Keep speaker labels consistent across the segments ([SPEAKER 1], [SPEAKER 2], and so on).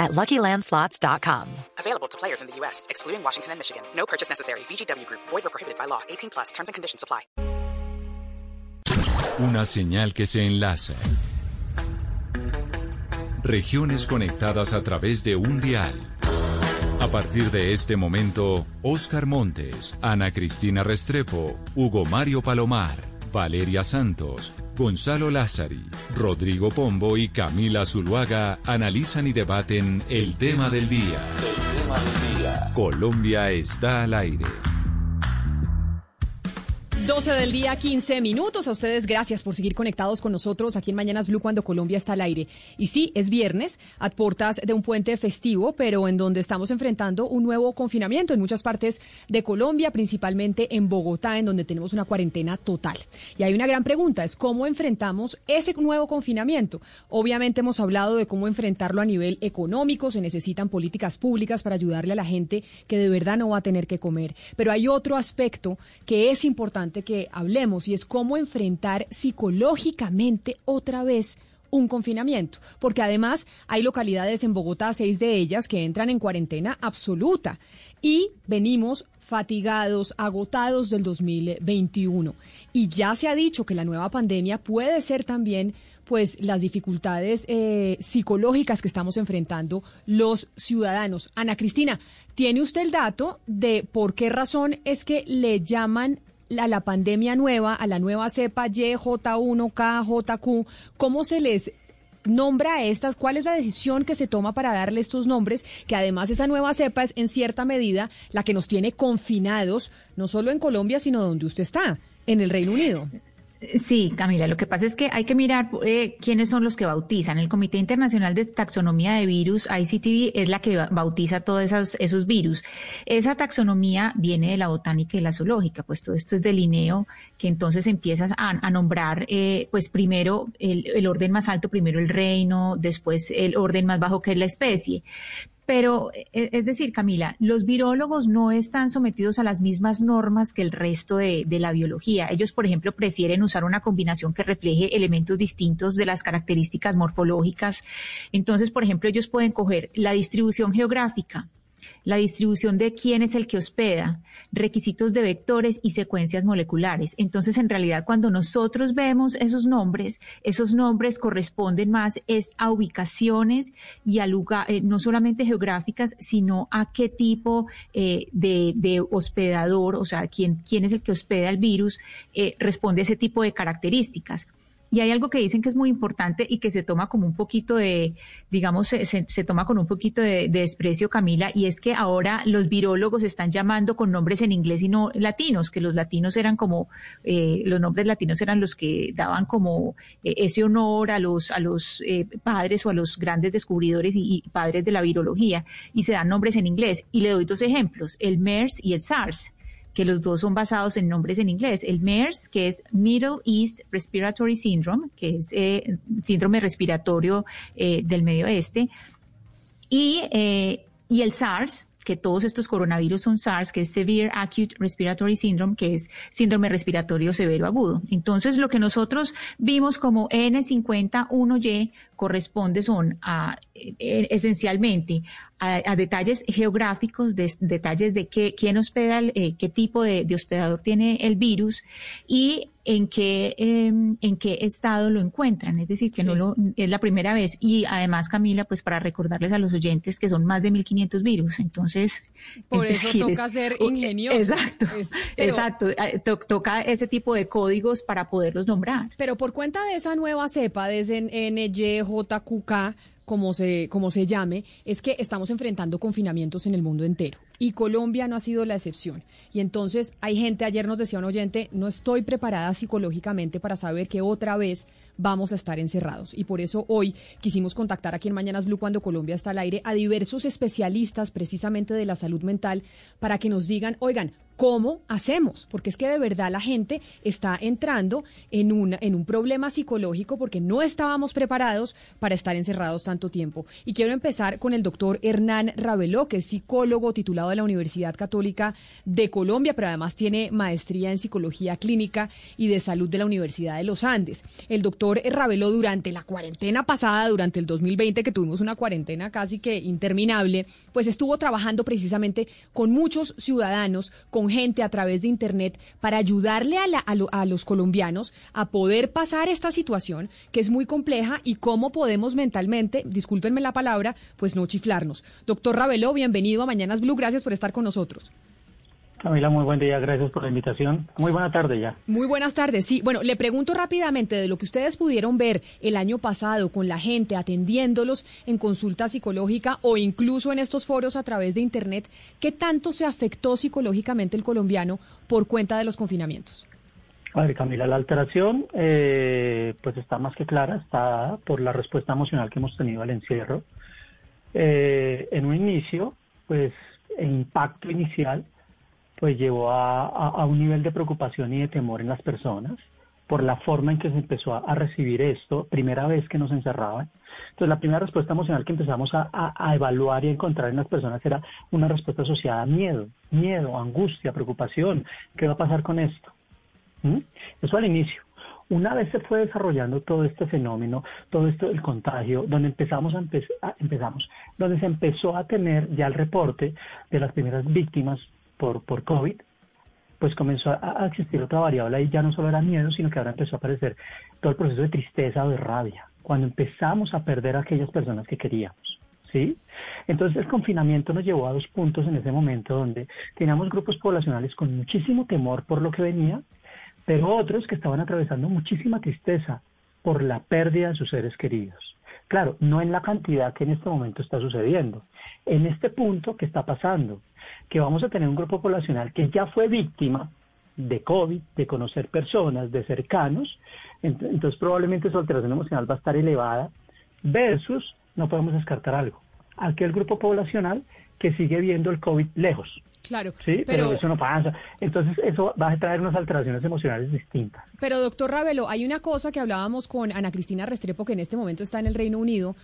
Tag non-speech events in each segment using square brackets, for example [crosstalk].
[SPEAKER 1] at LuckyLandSlots.com.
[SPEAKER 2] Available to players in the U.S., excluding Washington and Michigan. No purchase necessary. VGW Group. Void or prohibited by law. 18 plus. Terms and conditions apply.
[SPEAKER 3] Una señal que se enlaza. Regiones conectadas a través de un dial. A partir de este momento, Oscar Montes, Ana Cristina Restrepo, Hugo Mario Palomar, Valeria Santos, Gonzalo Lázari, Rodrigo Pombo y Camila Zuluaga analizan y debaten el tema del día. El tema del día. Colombia está al aire.
[SPEAKER 4] 12 del día, 15 minutos. A ustedes gracias por seguir conectados con nosotros aquí en Mañanas Blue cuando Colombia está al aire. Y sí, es viernes, a puertas de un puente festivo, pero en donde estamos enfrentando un nuevo confinamiento en muchas partes de Colombia, principalmente en Bogotá, en donde tenemos una cuarentena total. Y hay una gran pregunta, es cómo enfrentamos ese nuevo confinamiento. Obviamente hemos hablado de cómo enfrentarlo a nivel económico, se necesitan políticas públicas para ayudarle a la gente que de verdad no va a tener que comer. Pero hay otro aspecto que es importante que hablemos y es cómo enfrentar psicológicamente otra vez un confinamiento, porque además hay localidades en Bogotá, seis de ellas, que entran en cuarentena absoluta y venimos fatigados, agotados del 2021. Y ya se ha dicho que la nueva pandemia puede ser también pues las dificultades eh, psicológicas que estamos enfrentando los ciudadanos. Ana Cristina, ¿tiene usted el dato de por qué razón es que le llaman a la pandemia nueva, a la nueva cepa YJ1, KJQ, ¿cómo se les nombra a estas? ¿Cuál es la decisión que se toma para darle estos nombres? Que además esa nueva cepa es en cierta medida la que nos tiene confinados, no solo en Colombia, sino donde usted está, en el Reino Unido.
[SPEAKER 5] Sí, Camila, lo que pasa es que hay que mirar eh, quiénes son los que bautizan. El Comité Internacional de Taxonomía de Virus, ICTV, es la que bautiza todos esos, esos virus. Esa taxonomía viene de la botánica y la zoológica, pues todo esto es de Linneo, que entonces empiezas a, nombrar, eh, pues primero el orden más alto, primero el reino, después el orden más bajo que es la especie. Pero, e, es decir, Camila, los virólogos no están sometidos a las mismas normas que el resto de, la biología. Ellos, por ejemplo, prefieren usar una combinación que refleje elementos distintos de las características morfológicas. Entonces, por ejemplo, ellos pueden coger la distribución geográfica, la distribución de quién es el que hospeda, requisitos de vectores y secuencias moleculares. Entonces, en realidad, cuando nosotros vemos esos nombres, esos nombres corresponden más es a ubicaciones y a lugar, eh, no solamente geográficas, sino a qué tipo eh, de, hospedador, o sea, quién, quién es el que hospeda el virus, eh, responde a ese tipo de características. Y hay algo que dicen que es muy importante y que se toma como un poquito de, digamos, se, se, toma con un poquito de, desprecio, Camila, y es que ahora los virólogos están llamando con nombres en inglés y no latinos, que los latinos eran como, eh, los nombres latinos eran los que daban como eh, ese honor a los, a los eh, padres o a los grandes descubridores y, y padres de la virología, y se dan nombres en inglés. Y le doy dos ejemplos, el MERS y el SARS que los dos son basados en nombres en inglés. El MERS, que es Middle East Respiratory Syndrome, que es eh, síndrome respiratorio eh, del Medio Oeste, y, eh, y el SARS, que todos estos coronavirus son SARS, que es Severe Acute Respiratory Syndrome, que es síndrome respiratorio severo agudo. Entonces, lo que nosotros vimos como N51Y corresponde son a, esencialmente a, detalles geográficos, de, detalles de qué, quién hospeda, eh, qué tipo de, hospedador tiene el virus y en qué, em, en qué estado lo encuentran. Es decir, que no lo, es la primera vez. Y además, Camila, pues para recordarles a los oyentes que son más de 1500 virus. Entonces,
[SPEAKER 4] por [laughs] eso toca ser ingenioso.
[SPEAKER 5] Exacto, exacto. Toca ese tipo de códigos para poderlos nombrar.
[SPEAKER 4] Pero por cuenta de esa nueva cepa, de ese NYJQK, como se, como se llame, es que estamos enfrentando confinamientos en el mundo entero. Y Colombia no ha sido la excepción. Y entonces hay gente, ayer nos decía un oyente, no estoy preparada psicológicamente para saber que otra vez vamos a estar encerrados. Y por eso hoy quisimos contactar aquí en Mañanas Blue cuando Colombia está al aire a diversos especialistas precisamente de la salud mental para que nos digan, oigan, ¿Cómo hacemos? Porque es que de verdad la gente está entrando en, en un problema psicológico porque no estábamos preparados para estar encerrados tanto tiempo. Y quiero empezar con el doctor Hernán Raveló, que es psicólogo titulado de la Universidad Católica de Colombia, pero además tiene maestría en psicología clínica y de salud de la Universidad de los Andes. El doctor Raveló durante la cuarentena pasada, durante el 2020, que tuvimos una cuarentena casi que interminable, pues estuvo trabajando precisamente con muchos ciudadanos, con gente a través de Internet para ayudarle a, a, los colombianos a poder pasar esta situación que es muy compleja y cómo podemos mentalmente, discúlpenme la palabra, pues no chiflarnos. Doctor Ravelo, bienvenido a Mañanas Blue, gracias por estar con nosotros.
[SPEAKER 6] Camila, muy buen día, gracias por la invitación. Muy buena tarde ya.
[SPEAKER 4] Muy buenas tardes, sí. Bueno, le pregunto rápidamente de lo que ustedes pudieron ver el año pasado con la gente atendiéndolos en consulta psicológica o incluso en estos foros a través de Internet, ¿qué tanto se afectó psicológicamente el colombiano por cuenta de los confinamientos?
[SPEAKER 6] A ver, Camila, la alteración eh, pues está más que clara, está por la respuesta emocional que hemos tenido al encierro. Eh, en un inicio, pues el impacto inicial pues llevó a, un nivel de preocupación y de temor en las personas por la forma en que se empezó a, recibir esto, primera vez que nos encerraban. Entonces, la primera respuesta emocional que empezamos a, evaluar y a encontrar en las personas era una respuesta asociada a miedo, miedo, angustia, preocupación. ¿Qué va a pasar con esto? ¿Mm? Eso al inicio. Una vez se fue desarrollando todo este fenómeno, todo esto del contagio, donde empezamos a, empezamos, donde se empezó a tener ya el reporte de las primeras víctimas por, por COVID, pues comenzó a, existir otra variable y ya no solo era miedo, sino que ahora empezó a aparecer todo el proceso de tristeza o de rabia, cuando empezamos a perder a aquellas personas que queríamos. ¿Sí? Entonces el confinamiento nos llevó a dos puntos en ese momento donde teníamos grupos poblacionales con muchísimo temor por lo que venía, pero otros que estaban atravesando muchísima tristeza por la pérdida de sus seres queridos. Claro, no en la cantidad que en este momento está sucediendo. En este punto que está pasando, que vamos a tener un grupo poblacional que ya fue víctima de COVID, de conocer personas, de cercanos, entonces probablemente su alteración emocional va a estar elevada, versus, no podemos descartar algo, aquel grupo poblacional que sigue viendo el COVID lejos.
[SPEAKER 4] Claro,
[SPEAKER 6] sí, pero, eso no pasa. Entonces eso va a traer unas alteraciones emocionales distintas.
[SPEAKER 4] Pero doctor Ravelo, hay una cosa que hablábamos con Ana Cristina Restrepo, que en este momento está en el Reino Unido,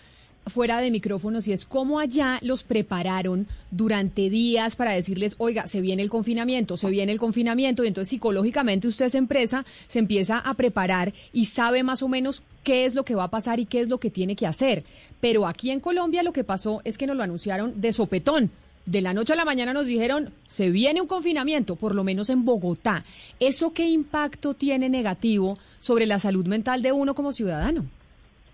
[SPEAKER 4] fuera de micrófonos y es cómo allá los prepararon durante días para decirles, oiga, se viene el confinamiento, se viene el confinamiento, y entonces psicológicamente usted esa empresa se empieza a preparar y sabe más o menos qué es lo que va a pasar y qué es lo que tiene que hacer. Pero aquí en Colombia lo que pasó es que nos lo anunciaron de sopetón de la noche a la mañana nos dijeron, se viene un confinamiento, por lo menos en Bogotá. ¿Eso qué impacto tiene negativo sobre la salud mental de uno como ciudadano?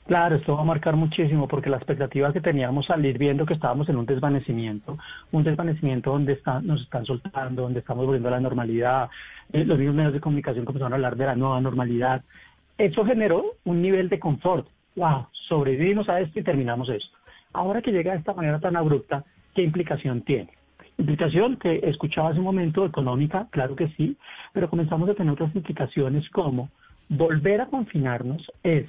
[SPEAKER 6] Claro, esto va a marcar muchísimo porque la expectativa que teníamos salir viendo que estábamos en un desvanecimiento, un desvanecimiento donde nos están soltando, donde estamos volviendo a la normalidad, eh, los mismos medios de comunicación comenzaron a hablar de la nueva normalidad. Eso generó un nivel de confort. ¡Wow! Sobrevivimos a esto y terminamos esto. Ahora que llega de esta manera tan abrupta, ¿qué implicación tiene? Implicación que escuchaba hace un momento económica, claro que sí, pero comenzamos a tener otras implicaciones como volver a confinarnos es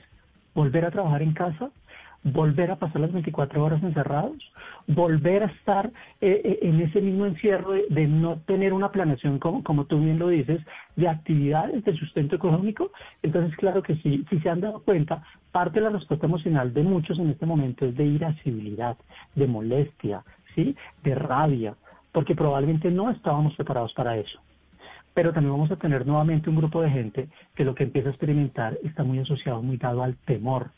[SPEAKER 6] volver a trabajar en casa, volver a pasar las 24 horas encerrados, volver a estar eh, eh, en ese mismo encierro de, no tener una planeación, como, como tú bien lo dices, de actividades de sustento económico. Entonces, claro que sí, si se han dado cuenta, parte de la respuesta emocional de muchos en este momento es de irascibilidad, de molestia, de rabia, porque probablemente no estábamos preparados para eso pero también vamos a tener nuevamente un grupo de gente que lo que empieza a experimentar está muy asociado, muy dado al temor.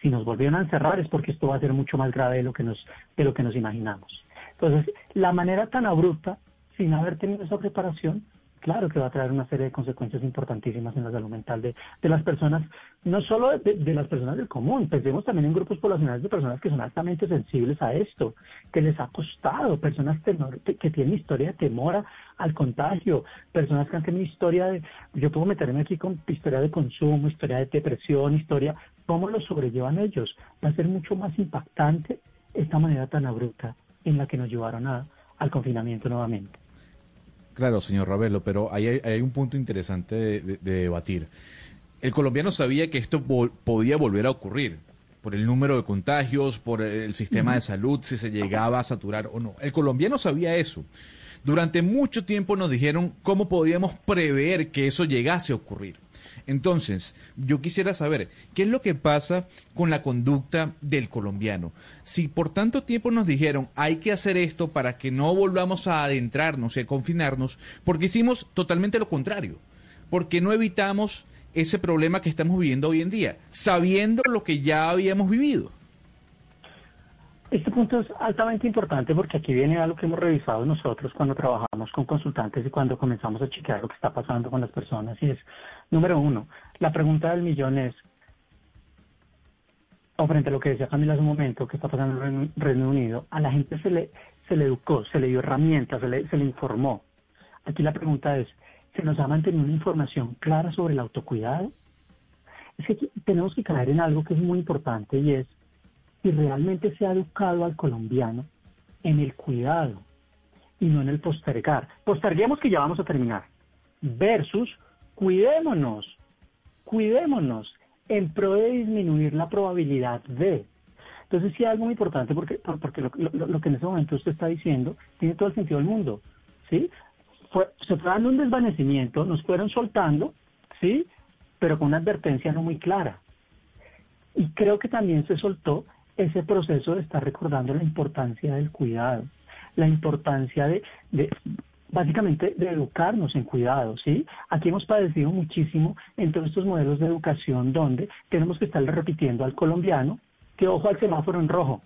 [SPEAKER 6] Si nos volvieron a encerrar es porque esto va a ser mucho más grave de lo que nos, de lo que nos imaginamos. Entonces, la manera tan abrupta, sin haber tenido esa preparación, claro que va a traer una serie de consecuencias importantísimas en la salud mental de, las personas, no solo de, las personas del común, pensemos también en grupos poblacionales de personas que son altamente sensibles a esto, que les ha costado, personas que tienen historia de temor al contagio, personas que han tenido historia de, yo puedo meterme aquí con historia de consumo, historia de depresión, historia, cómo lo sobrellevan ellos. Va a ser mucho más impactante esta manera tan abrupta en la que nos llevaron al confinamiento nuevamente.
[SPEAKER 7] Claro, señor Ravelo, pero ahí hay, un punto interesante de, debatir. El colombiano sabía que esto podía volver a ocurrir por el número de contagios, por el sistema de salud, si se llegaba a saturar o no. El colombiano sabía eso. Durante mucho tiempo nos dijeron cómo podíamos prever que eso llegase a ocurrir. Entonces, yo quisiera saber, ¿qué es lo que pasa con la conducta del colombiano? Si por tanto tiempo nos dijeron, hay que hacer esto para que no volvamos a adentrarnos y a confinarnos, porque hicimos totalmente lo contrario, porque no evitamos ese problema que estamos viviendo hoy en día, sabiendo lo que ya habíamos vivido.
[SPEAKER 6] Este punto es altamente importante porque aquí viene algo que hemos revisado nosotros cuando trabajamos con consultantes y cuando comenzamos a chequear lo que está pasando con las personas. Y es, número uno, la pregunta del millón es, o frente a lo que decía Camila hace un momento, que está pasando en Reino Unido, a la gente se le, se le educó, se le dio herramientas, se le, se le informó. Aquí la pregunta es, ¿se nos ha mantenido una información clara sobre el autocuidado? Es que tenemos que caer en algo que es muy importante y es, si realmente se ha educado al colombiano en el cuidado y no en el postergar. Posterguemos que ya vamos a terminar. Versus cuidémonos, cuidémonos en pro de disminuir la probabilidad de. Entonces sí algo muy importante porque, porque lo, que en ese momento usted está diciendo tiene todo el sentido del mundo. ¿sí? Fue, se fue dando un desvanecimiento, nos fueron soltando, ¿sí? pero con una advertencia no muy clara. Y creo que también se soltó ese proceso de estar recordando la importancia del cuidado, la importancia de, básicamente de educarnos en cuidado, ¿sí? Aquí hemos padecido muchísimo en todos estos modelos de educación donde tenemos que estarle repitiendo al colombiano que ojo al semáforo en rojo.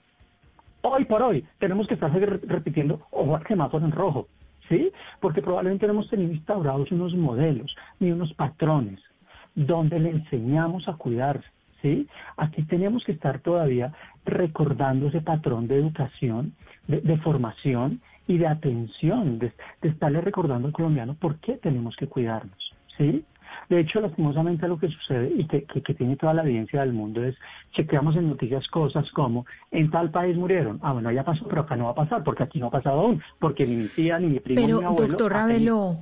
[SPEAKER 6] Hoy por hoy tenemos que estar repitiendo ojo al semáforo en rojo, ¿sí? Porque probablemente no hemos tenido instaurados unos modelos ni unos patrones donde le enseñamos a cuidarse, ¿sí? Aquí tenemos que estar todavía recordando ese patrón de educación, de, formación y de atención, de, estarle recordando al colombiano por qué tenemos que cuidarnos, ¿sí? De hecho, lastimosamente lo que sucede y que, que, tiene toda la evidencia del mundo es, chequeamos en noticias cosas como, en tal país murieron, ah, bueno, ya pasó, pero acá no va a pasar, porque aquí no ha pasado aún, porque ni mi tía, ni mi primo,
[SPEAKER 5] pero,
[SPEAKER 6] ni mi abuelo...
[SPEAKER 5] Doctor Ravelo,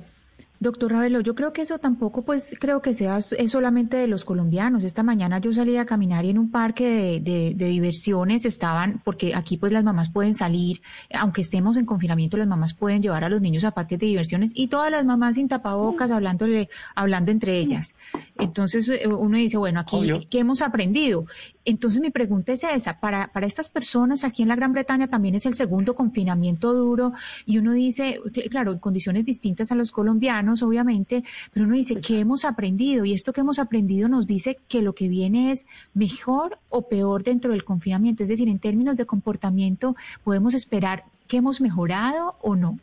[SPEAKER 5] Doctor Ravelo, yo creo que eso tampoco, pues, creo que sea es solamente de los colombianos. Esta mañana yo salí a caminar y en un parque de, de, diversiones estaban, porque aquí pues las mamás pueden salir, aunque estemos en confinamiento, las mamás pueden llevar a los niños a parques de diversiones y todas las mamás sin tapabocas hablándole, hablando entre ellas. Entonces eh, uno dice, bueno, aquí, ¿qué hemos aprendido? Entonces mi pregunta es esa, para, para estas personas aquí en la Gran Bretaña también es el segundo confinamiento duro y uno dice, claro, en condiciones distintas a los colombianos, obviamente, pero uno dice, ¿qué hemos aprendido? Y esto que hemos aprendido nos dice que lo que viene es mejor o peor dentro del confinamiento, es decir, en términos de comportamiento, podemos esperar que hemos mejorado o no.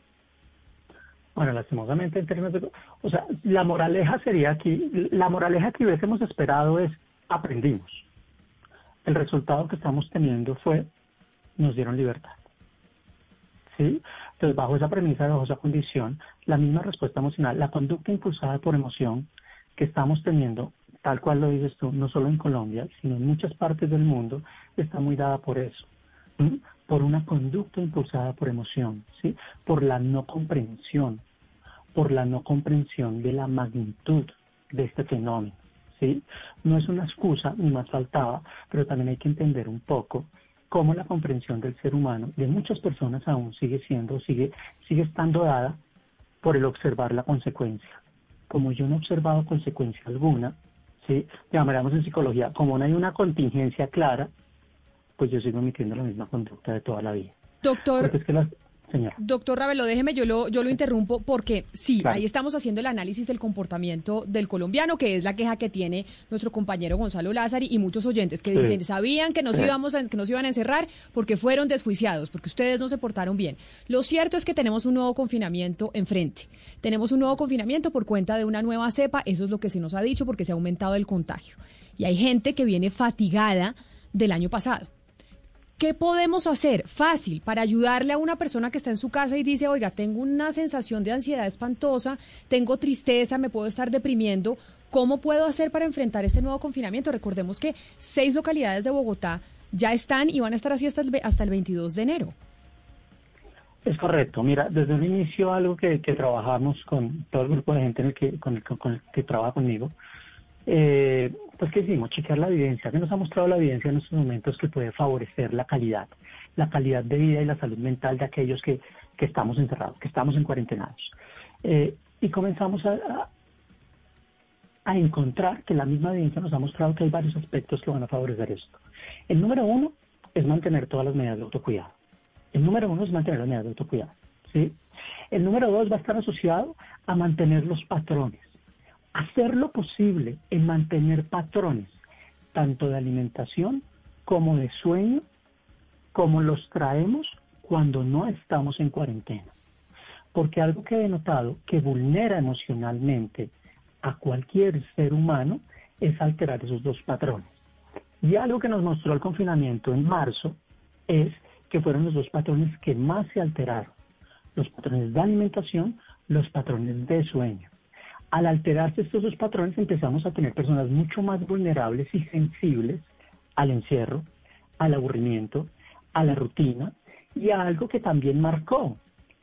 [SPEAKER 6] Bueno, lastimosamente en términos de... O sea, la moraleja sería aquí, la moraleja que hubiésemos esperado es aprendimos el resultado que estamos teniendo fue, nos dieron libertad. ¿Sí? Entonces, bajo esa premisa, bajo esa condición, la misma respuesta emocional, la conducta impulsada por emoción que estamos teniendo, tal cual lo dices tú, no solo en Colombia, sino en muchas partes del mundo, está muy dada por eso. Por una conducta impulsada por emoción, ¿sí? Por la no comprensión, por la no comprensión de la magnitud de este fenómeno. ¿sí? No es una excusa, ni más faltaba, pero también hay que entender un poco cómo la comprensión del ser humano, de muchas personas aún sigue siendo, sigue, sigue estando dada por el observar la consecuencia. Como yo no he observado consecuencia alguna, ¿sí? llamaremos en psicología, como no hay una contingencia clara, pues yo sigo emitiendo la misma conducta de toda la vida.
[SPEAKER 4] Doctor, Doctor Ravelo, déjeme, yo lo, yo lo interrumpo porque sí, ahí estamos haciendo el análisis del comportamiento del colombiano, que es la queja que tiene nuestro compañero Gonzalo Lázari y muchos oyentes que dicen, sabían que nos, íbamos que nos iban a encerrar porque fueron desjuiciados, porque ustedes no se portaron bien. Lo cierto es que tenemos un nuevo confinamiento enfrente. Tenemos un nuevo confinamiento por cuenta de una nueva cepa, eso es lo que se nos ha dicho porque se ha aumentado el contagio. Y hay gente que viene fatigada del año pasado ¿Qué podemos hacer fácil para ayudarle a una persona que está en su casa y dice, oiga, tengo una sensación de ansiedad espantosa, tengo tristeza, me puedo estar deprimiendo? ¿Cómo puedo hacer para enfrentar este nuevo confinamiento? Recordemos que seis localidades de Bogotá ya están y van a estar así hasta el, hasta el 22 de enero.
[SPEAKER 6] Es correcto. Mira, desde un inicio algo que, trabajamos con todo el grupo de gente en el que, con, el, con el que trabaja conmigo eh, pues ¿qué hicimos? Chequear la evidencia. que nos ha mostrado la evidencia en estos momentos que puede favorecer la calidad, la calidad de vida y la salud mental de aquellos que, que estamos encerrados, que estamos en cuarentenados? Eh, y comenzamos a, a encontrar que la misma evidencia nos ha mostrado que hay varios aspectos que van a favorecer esto. El número uno es mantener todas las medidas de autocuidado. El número uno es mantener las medidas de autocuidado. ¿sí? El número dos va a estar asociado a mantener los patrones. Hacer lo posible en mantener patrones, tanto de alimentación como de sueño, como los traemos cuando no estamos en cuarentena. Porque algo que he notado que vulnera emocionalmente a cualquier ser humano es alterar esos dos patrones. Y algo que nos mostró el confinamiento en marzo es que fueron los dos patrones que más se alteraron. Los patrones de alimentación, los patrones de sueño. Al alterarse estos dos patrones empezamos a tener personas mucho más vulnerables y sensibles al encierro, al aburrimiento, a la rutina y a algo que también marcó,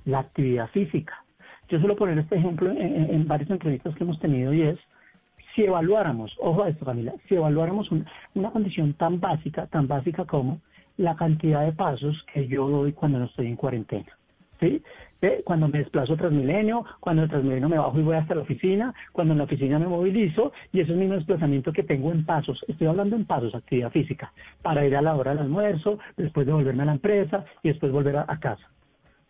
[SPEAKER 6] la actividad física. Yo suelo poner este ejemplo en, varias entrevistas que hemos tenido y es, si evaluáramos, ojo a esto familia, si evaluáramos una condición tan básica, tan básica como la cantidad de pasos que yo doy cuando no estoy en cuarentena. ¿Sí? Cuando me desplazo Transmilenio, cuando en Transmilenio me bajo y voy hasta la oficina, cuando en la oficina me movilizo y ese es mi desplazamiento que tengo en pasos. Estoy hablando en pasos, actividad física, para ir a la hora del almuerzo, después de volverme a la empresa y después volver a casa.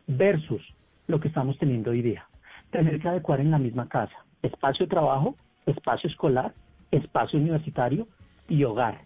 [SPEAKER 6] Versus lo que estamos teniendo hoy día tener que adecuar en la misma casa espacio de trabajo, espacio escolar, espacio universitario y hogar.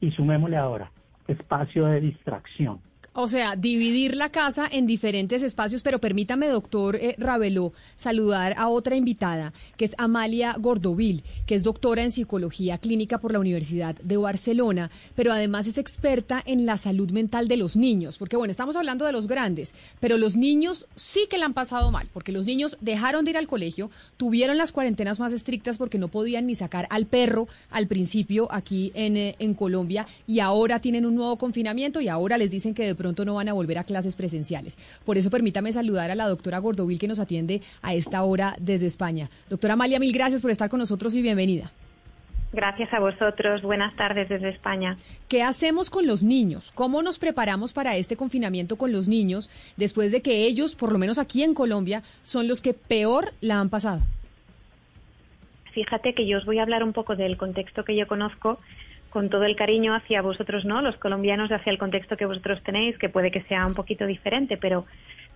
[SPEAKER 6] Y sumémosle ahora, espacio de distracción.
[SPEAKER 4] O sea, dividir la casa en diferentes espacios, pero permítame, doctor eh, Raveló, saludar a otra invitada, que es Amalia Gordovil, que es doctora en psicología clínica por la Universidad de Barcelona, pero además es experta en la salud mental de los niños, porque bueno, estamos hablando de los grandes, pero los niños sí que la han pasado mal, porque los niños dejaron de ir al colegio, tuvieron las cuarentenas más estrictas porque no podían ni sacar al perro al principio aquí en, eh, en Colombia, y ahora tienen un nuevo confinamiento y ahora les dicen que de pronto no van a volver a clases presenciales. Por eso permítame saludar a la doctora Gordovil que nos atiende a esta hora desde España. Doctora Amalia, mil gracias por estar con nosotros y bienvenida.
[SPEAKER 8] Gracias a vosotros. Buenas tardes desde España.
[SPEAKER 4] ¿Qué hacemos con los niños? ¿Cómo nos preparamos para este confinamiento con los niños después de que ellos, por lo menos aquí en Colombia, son los que peor la han pasado?
[SPEAKER 8] Fíjate que yo os voy a hablar un poco del contexto que yo conozco con todo el cariño hacia vosotros, ¿no? Los colombianos, hacia el contexto que vosotros tenéis, que puede que sea un poquito diferente, pero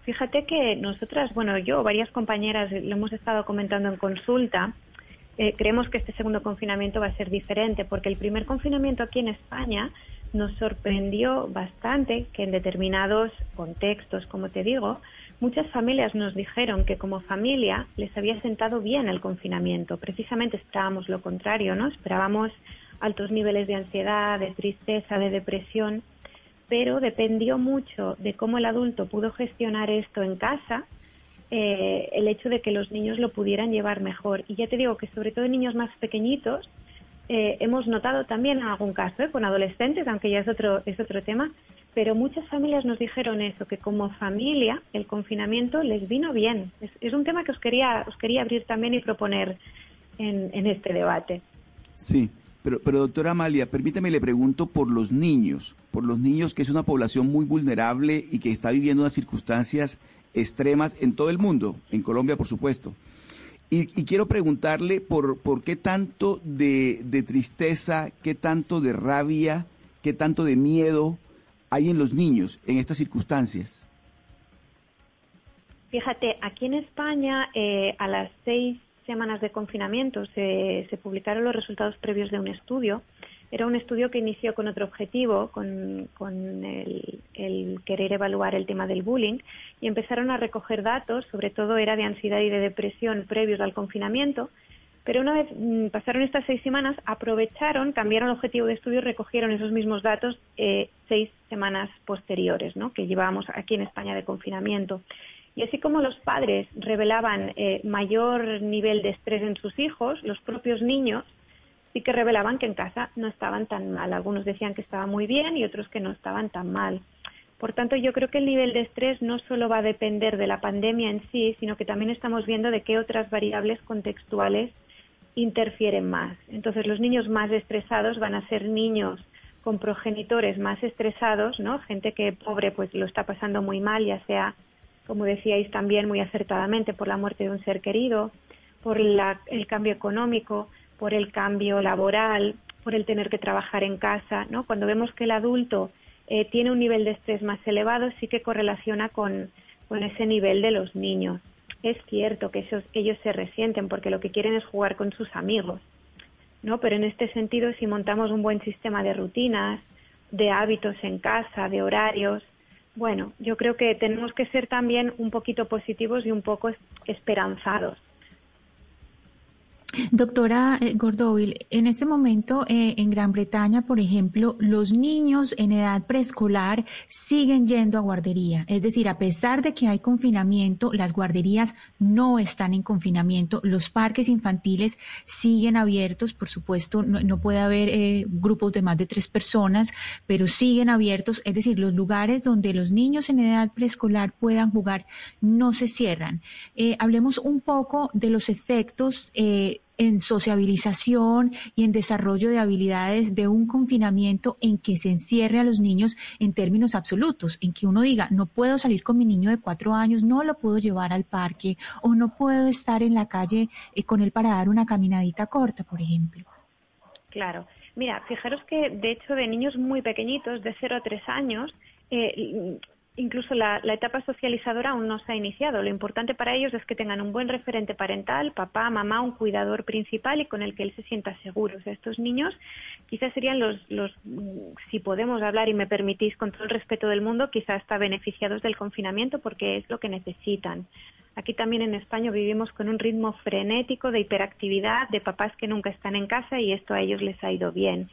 [SPEAKER 8] fíjate que nosotras, bueno, yo, varias compañeras, lo hemos estado comentando en consulta, eh, creemos que este segundo confinamiento va a ser diferente, porque el primer confinamiento aquí en España nos sorprendió bastante que en determinados contextos, como te digo, muchas familias nos dijeron que como familia les había sentado bien el confinamiento. Precisamente esperábamos lo contrario, ¿no? Esperábamos altos niveles de ansiedad, de tristeza, de depresión, pero dependió mucho de cómo el adulto pudo gestionar esto en casa, eh, el hecho de que los niños lo pudieran llevar mejor. Y ya te digo que sobre todo en niños más pequeñitos, eh, hemos notado también en algún caso, eh, con adolescentes, aunque ya es otro, es otro tema, pero muchas familias nos dijeron eso, que como familia el confinamiento les vino bien. Es, un tema que os quería, os quería abrir también y proponer en, en este debate.
[SPEAKER 9] Sí, pero, pero doctora Amalia, permítame le pregunto por los niños, por los niños que es una población muy vulnerable y que está viviendo unas circunstancias extremas en todo el mundo, en Colombia por supuesto. Y, quiero preguntarle por, qué tanto de, de, tristeza, qué tanto de rabia, qué tanto de miedo hay en los niños en estas circunstancias.
[SPEAKER 8] Fíjate, aquí en España eh, a las seis semanas de confinamiento se, publicaron los resultados previos de un estudio. Era un estudio que inició con otro objetivo, con, el, querer evaluar el tema del bullying, y empezaron a recoger datos, sobre todo era de ansiedad y de depresión previos al confinamiento, pero una vez mm, pasaron estas seis semanas, aprovecharon, cambiaron el objetivo de estudio y recogieron esos mismos datos eh, seis semanas posteriores, ¿no? que llevábamos aquí en España de confinamiento. Y así como los padres revelaban eh, mayor nivel de estrés en sus hijos, los propios niños sí que revelaban que en casa no estaban tan mal. Algunos decían que estaba muy bien y otros que no estaban tan mal. Por tanto, yo creo que el nivel de estrés no solo va a depender de la pandemia en sí, sino que también estamos viendo de qué otras variables contextuales interfieren más. Entonces, los niños más estresados van a ser niños con progenitores más estresados, ¿no? Gente que pobre pues lo está pasando muy mal, ya sea, como decíais también muy acertadamente, por la muerte de un ser querido, por el cambio económico, por el cambio laboral, por el tener que trabajar en casa, ¿no? Cuando vemos que el adulto eh, tiene un nivel de estrés más elevado, sí que correlaciona con, con ese nivel de los niños. Es cierto que ellos se resienten porque lo que quieren es jugar con sus amigos, ¿no? Pero en este sentido, si montamos un buen sistema de rutinas, de hábitos en casa, de horarios, bueno, yo creo que tenemos que ser también un poquito positivos y un poco esperanzados.
[SPEAKER 5] Doctora eh, Gordovil, en este momento eh, en Gran Bretaña, por ejemplo, los niños en edad preescolar siguen yendo a guardería. Es decir, a pesar de que hay confinamiento, las guarderías no están en confinamiento. Los parques infantiles siguen abiertos. Por supuesto, no, puede haber eh, grupos de más de tres personas, pero siguen abiertos. Es decir, los lugares donde los niños en edad preescolar puedan jugar no se cierran. hablemos un poco de los efectos en sociabilización y en desarrollo de habilidades de un confinamiento en que se encierre a los niños en términos absolutos, en que uno diga, no puedo salir con mi niño de cuatro años, no lo puedo llevar al parque o no puedo estar en la calle eh, con él para dar una caminadita corta, por ejemplo.
[SPEAKER 8] Claro. Mira, fijaros que de hecho de niños muy pequeñitos, de 0 a 3 años, eh, incluso la, etapa socializadora aún no se ha iniciado. Lo importante para ellos es que tengan un buen referente parental, papá, mamá, un cuidador principal y con el que él se sienta seguro. estos niños quizás serían los, los, si podemos hablar y me permitís con todo el respeto del mundo, quizás hasta beneficiados del confinamiento porque es lo que necesitan. Aquí también en España vivimos con un ritmo frenético de hiperactividad, de papás que nunca están en casa y esto a ellos les ha ido bien.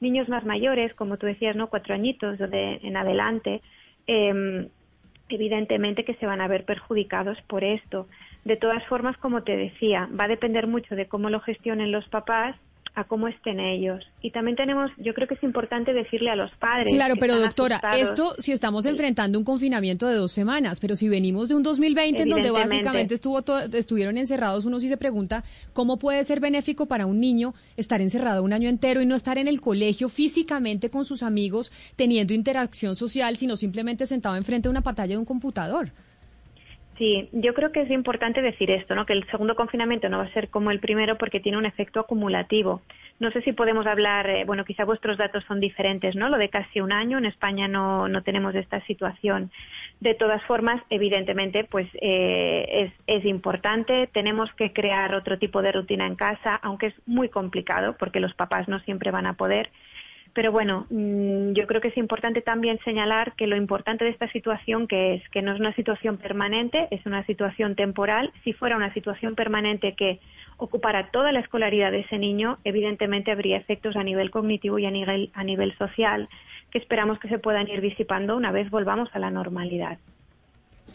[SPEAKER 8] Niños más mayores, como tú decías, ¿no? Cuatro añitos o de en adelante, eh, evidentemente que se van a ver perjudicados por esto. De todas formas, como te decía, va a depender mucho de cómo lo gestionen los papás a cómo estén ellos. Y también tenemos, yo creo que es importante decirle a los padres.
[SPEAKER 4] Claro, pero doctora, esto si estamos enfrentando un confinamiento de dos semanas, pero si venimos de un 2020 en donde básicamente estuvo estuvieron encerrados, uno sí se pregunta cómo puede ser benéfico para un niño estar encerrado un año entero y no estar en el colegio físicamente con sus amigos, teniendo interacción social, sino simplemente sentado enfrente de una pantalla de un computador.
[SPEAKER 8] Sí, yo creo que es importante decir esto, ¿no? Que el segundo confinamiento no va a ser como el primero porque tiene un efecto acumulativo. No sé si podemos hablar, eh, bueno, quizá vuestros datos son diferentes, ¿no? Lo de casi un año, en España no, no tenemos esta situación. De todas formas, evidentemente, pues eh, es, es importante. Tenemos que crear otro tipo de rutina en casa, aunque es muy complicado porque los papás no siempre van a poder. Pero bueno, mm, yo creo que es importante también señalar que lo importante de esta situación que es que no es una situación permanente, es una situación temporal. Si fuera una situación permanente que ocupara toda la escolaridad de ese niño, evidentemente habría efectos a nivel cognitivo y a nivel, a nivel social que esperamos que se puedan ir disipando una vez volvamos a la normalidad.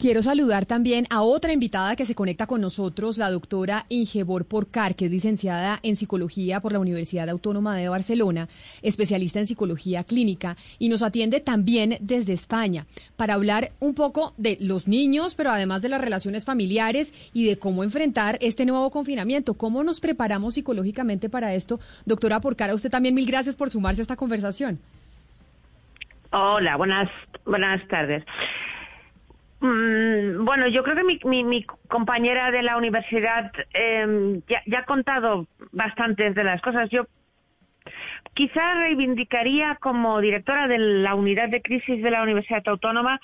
[SPEAKER 4] Quiero saludar también a otra invitada que se conecta con nosotros, la doctora Ingebor Porcar, que es licenciada en psicología por la Universidad Autónoma de Barcelona, especialista en psicología clínica y nos atiende también desde España para hablar un poco de los niños, pero además de las relaciones familiares y de cómo enfrentar este nuevo confinamiento, cómo nos preparamos psicológicamente para esto. Doctora Porcar, a usted también mil gracias por sumarse a esta conversación.
[SPEAKER 10] Hola, buenas, buenas tardes. Mm, bueno, yo creo que mi, compañera de la universidad em, ya, ha contado bastantes de las cosas. Yo quizá reivindicaría como directora de la unidad de crisis de la Universidad Autónoma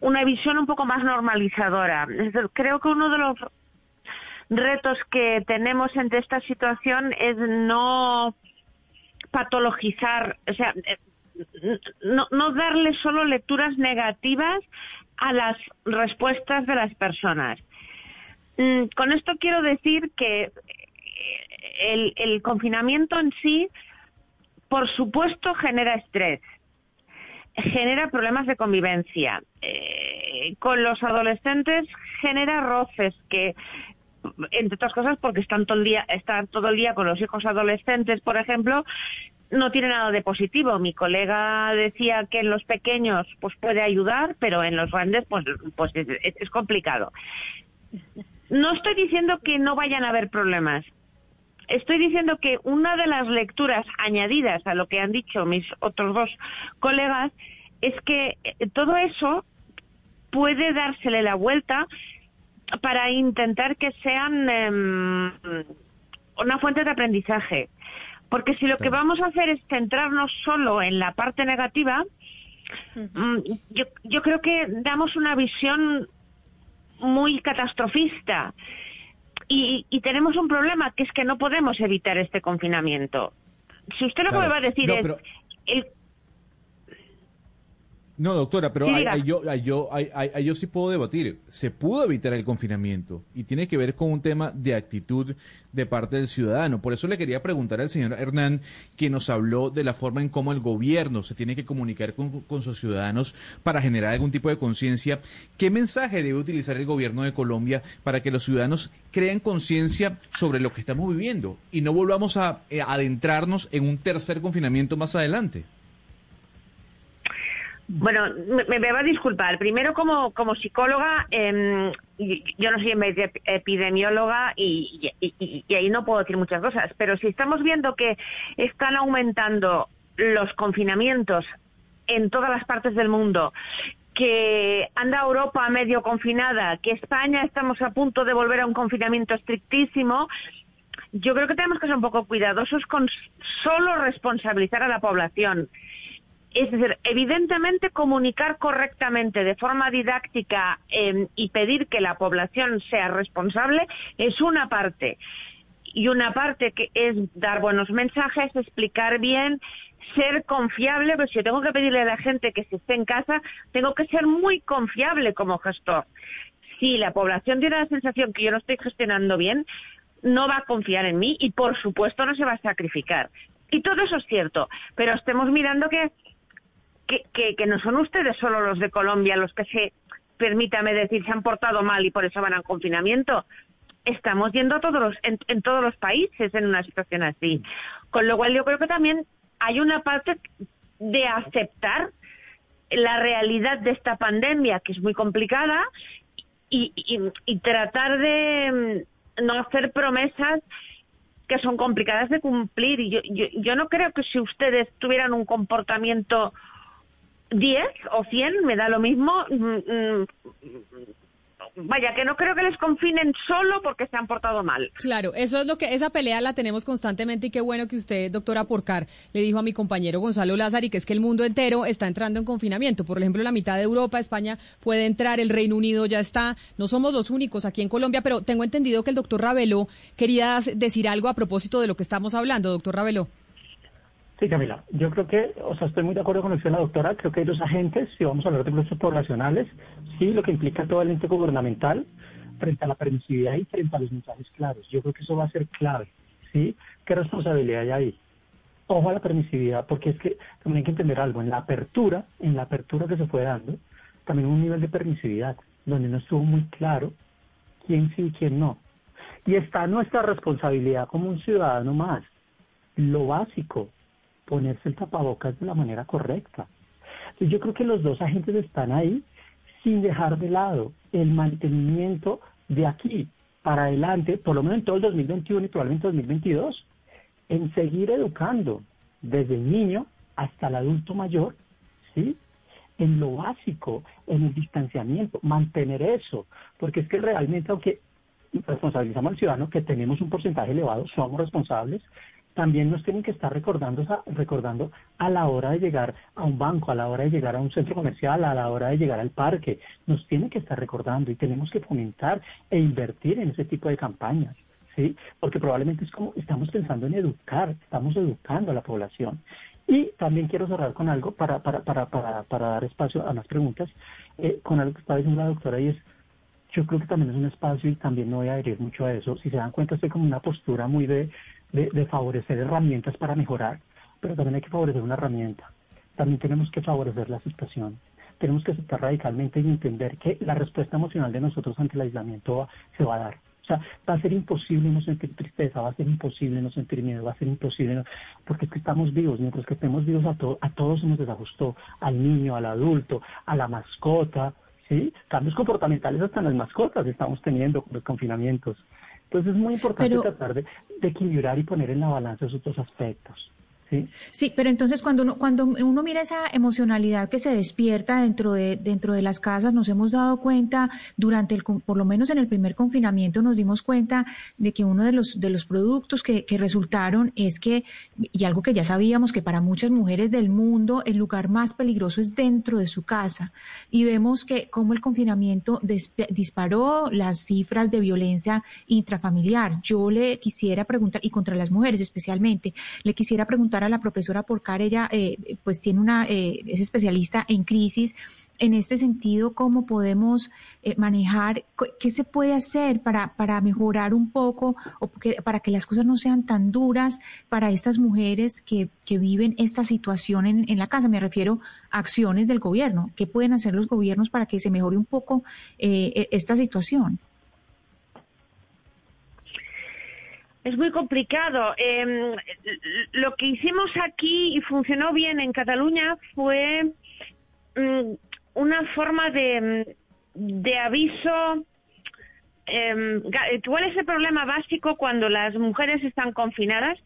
[SPEAKER 10] una visión un poco más normalizadora. Creo que uno de los retos que tenemos ante esta situación es no patologizar, o sea, eh, no darle solo lecturas negativas a las respuestas de las personas. Mm, con esto quiero decir que eh, el, confinamiento en sí, por supuesto, genera estrés, genera problemas de convivencia. Eh, con los adolescentes genera roces que entre otras cosas porque están todo el día están todo el día con los hijos adolescentes por ejemplo no tiene nada de positivo. Mi colega decía que en los pequeños pues puede ayudar, pero en los grandes pues, pues es, complicado. No estoy diciendo que no vayan a haber problemas. estoy diciendo que una de las lecturas añadidas a lo que han dicho mis otros dos colegas es que eh, todo eso puede dársele la vuelta para intentar que sean em, una fuente de aprendizaje. Porque si lo que vamos a hacer es centrarnos solo en la parte negativa, mm, yo, yo creo que damos una visión muy catastrofista. Y, y, tenemos un problema, que es que no podemos evitar este confinamiento. Si usted lo que me va a decir es, el,
[SPEAKER 7] no, doctora, pero yo, yo, yo sí puedo debatir. Se pudo evitar el confinamiento y tiene que ver con un tema de actitud de parte del ciudadano. Por eso le quería preguntar al señor Hernán, que nos habló de la forma en cómo el gobierno se tiene que comunicar con, con sus ciudadanos para generar algún tipo de conciencia. ¿Qué mensaje debe utilizar el gobierno de Colombia para que los ciudadanos creen conciencia sobre lo que estamos viviendo y no volvamos a eh, adentrarnos en un tercer confinamiento más adelante?
[SPEAKER 10] Bueno, me, va a disculpar. Primero, como, como psicóloga, eh, yo no soy epidemióloga y, y, y, ahí no puedo decir muchas cosas, pero si estamos viendo que están aumentando los confinamientos en todas las partes del mundo, que anda Europa medio confinada, que España estamos a punto de volver a un confinamiento estrictísimo, yo creo que tenemos que ser un poco cuidadosos con solo responsabilizar a la población es decir, evidentemente comunicar correctamente de forma didáctica eh, y pedir que la población sea responsable es una parte. Y una parte que es dar buenos mensajes, explicar bien, ser confiable, pues si yo tengo que pedirle a la gente que se esté en casa, tengo que ser muy confiable como gestor. Si la población tiene la sensación que yo no estoy gestionando bien, no va a confiar en mí y por supuesto no se va a sacrificar. Y todo eso es cierto, pero estemos mirando que que, que, no son ustedes solo los de Colombia los que se, permítame decir, se han portado mal y por eso van al confinamiento. Estamos yendo a todos los, en, en todos los países en una situación así. Con lo cual yo creo que también hay una parte de aceptar la realidad de esta pandemia, que es muy complicada, y, y, y, tratar de mm, no hacer promesas que son complicadas de cumplir. Y yo, yo, yo no creo que si ustedes tuvieran un comportamiento 10 o 100, me da lo mismo. Mm, mm, vaya, que no creo que les confinen solo porque se han portado mal.
[SPEAKER 4] Claro, eso es lo que, esa pelea la tenemos constantemente y qué bueno que usted, doctora Porcar, le dijo a mi compañero Gonzalo Lázaro que es que el mundo entero está entrando en confinamiento. Por ejemplo, la mitad de Europa, España puede entrar, el Reino Unido ya está. No somos los únicos aquí en Colombia, pero tengo entendido que el doctor Ravelo quería decir algo a propósito de lo que estamos hablando, doctor Ravelo.
[SPEAKER 6] Sí, Camila, yo creo que, o sea, estoy muy de acuerdo con lo que dice la doctora, creo que hay dos agentes, si vamos a hablar de procesos poblacionales, sí, lo que implica todo el ente gubernamental frente a la permisividad y frente a los mensajes claros. Yo creo que eso va a ser clave, ¿sí? ¿Qué responsabilidad hay ahí? Ojo a la permisividad, porque es que también hay que entender algo, en la apertura, en la apertura que se fue dando, también un nivel de permisividad, donde no estuvo muy claro quién sí y quién no. Y está nuestra responsabilidad como un ciudadano más, lo básico, ponerse el tapabocas de la manera correcta. Entonces yo creo que los dos agentes están ahí sin dejar de lado el mantenimiento de aquí para adelante, por lo menos en todo el 2021 y probablemente 2022, en seguir educando desde el niño hasta el adulto mayor, ¿sí? En lo básico, en el distanciamiento, mantener eso, porque es que realmente, aunque responsabilizamos al ciudadano que tenemos un porcentaje elevado, somos responsables, también nos tienen que estar recordando, recordando a la hora de llegar a un banco, a la hora de llegar a un centro comercial, a la hora de llegar al parque. Nos tienen que estar recordando y tenemos que fomentar e invertir en ese tipo de campañas. ¿sí? Porque probablemente es como estamos pensando en educar, estamos educando a la población. Y también quiero cerrar con algo para, para, para, para, para dar espacio a más preguntas, eh, con algo que estaba diciendo la doctora y es, yo creo que también es un espacio y también no voy a adherir mucho a eso. Si se dan cuenta, estoy como una postura muy de de, favorecer herramientas para mejorar, pero también hay que favorecer una herramienta. También tenemos que favorecer la aceptación. Tenemos que aceptar radicalmente y entender que la respuesta emocional de nosotros ante el aislamiento se va a dar. O sea, va a ser imposible no sentir tristeza, va a ser imposible no sentir miedo, va a ser imposible, porque es que estamos vivos, mientras que estemos vivos a, a todos se nos desajustó, al niño, al adulto, a la mascota, ¿sí? Cambios comportamentales hasta en las mascotas estamos teniendo con los confinamientos. Entonces es muy importante tratar de, de equilibrar y poner en la balanza esos dos aspectos.
[SPEAKER 5] ¿Sí? pero entonces cuando uno, cuando uno mira esa emocionalidad que se despierta dentro de, dentro de las casas, nos hemos dado cuenta durante el, por lo menos en el primer confinamiento nos dimos cuenta de que uno de los, de los productos que, que resultaron es que, y algo que ya sabíamos, que para muchas mujeres del mundo el lugar más peligroso es dentro de su casa. Y vemos que como el confinamiento disparó las cifras de violencia intrafamiliar. Yo le quisiera preguntar, y contra las mujeres especialmente, le quisiera preguntar la profesora Porcar, ella eh, pues tiene una, eh, es especialista en crisis. En este sentido, ¿cómo podemos eh, manejar, qué se puede hacer para, para mejorar un poco o para que las cosas no sean tan duras para estas mujeres que, que viven esta situación en, en, la casa? Me refiero a acciones del gobierno. ¿Qué pueden hacer los gobiernos para que se mejore un poco e, esta situación?
[SPEAKER 10] Es muy complicado. Em, lo que hicimos aquí y funcionó bien en Cataluña fue mm, una forma de, aviso. Eh, ¿Cuál es el problema básico cuando las mujeres están confinadas?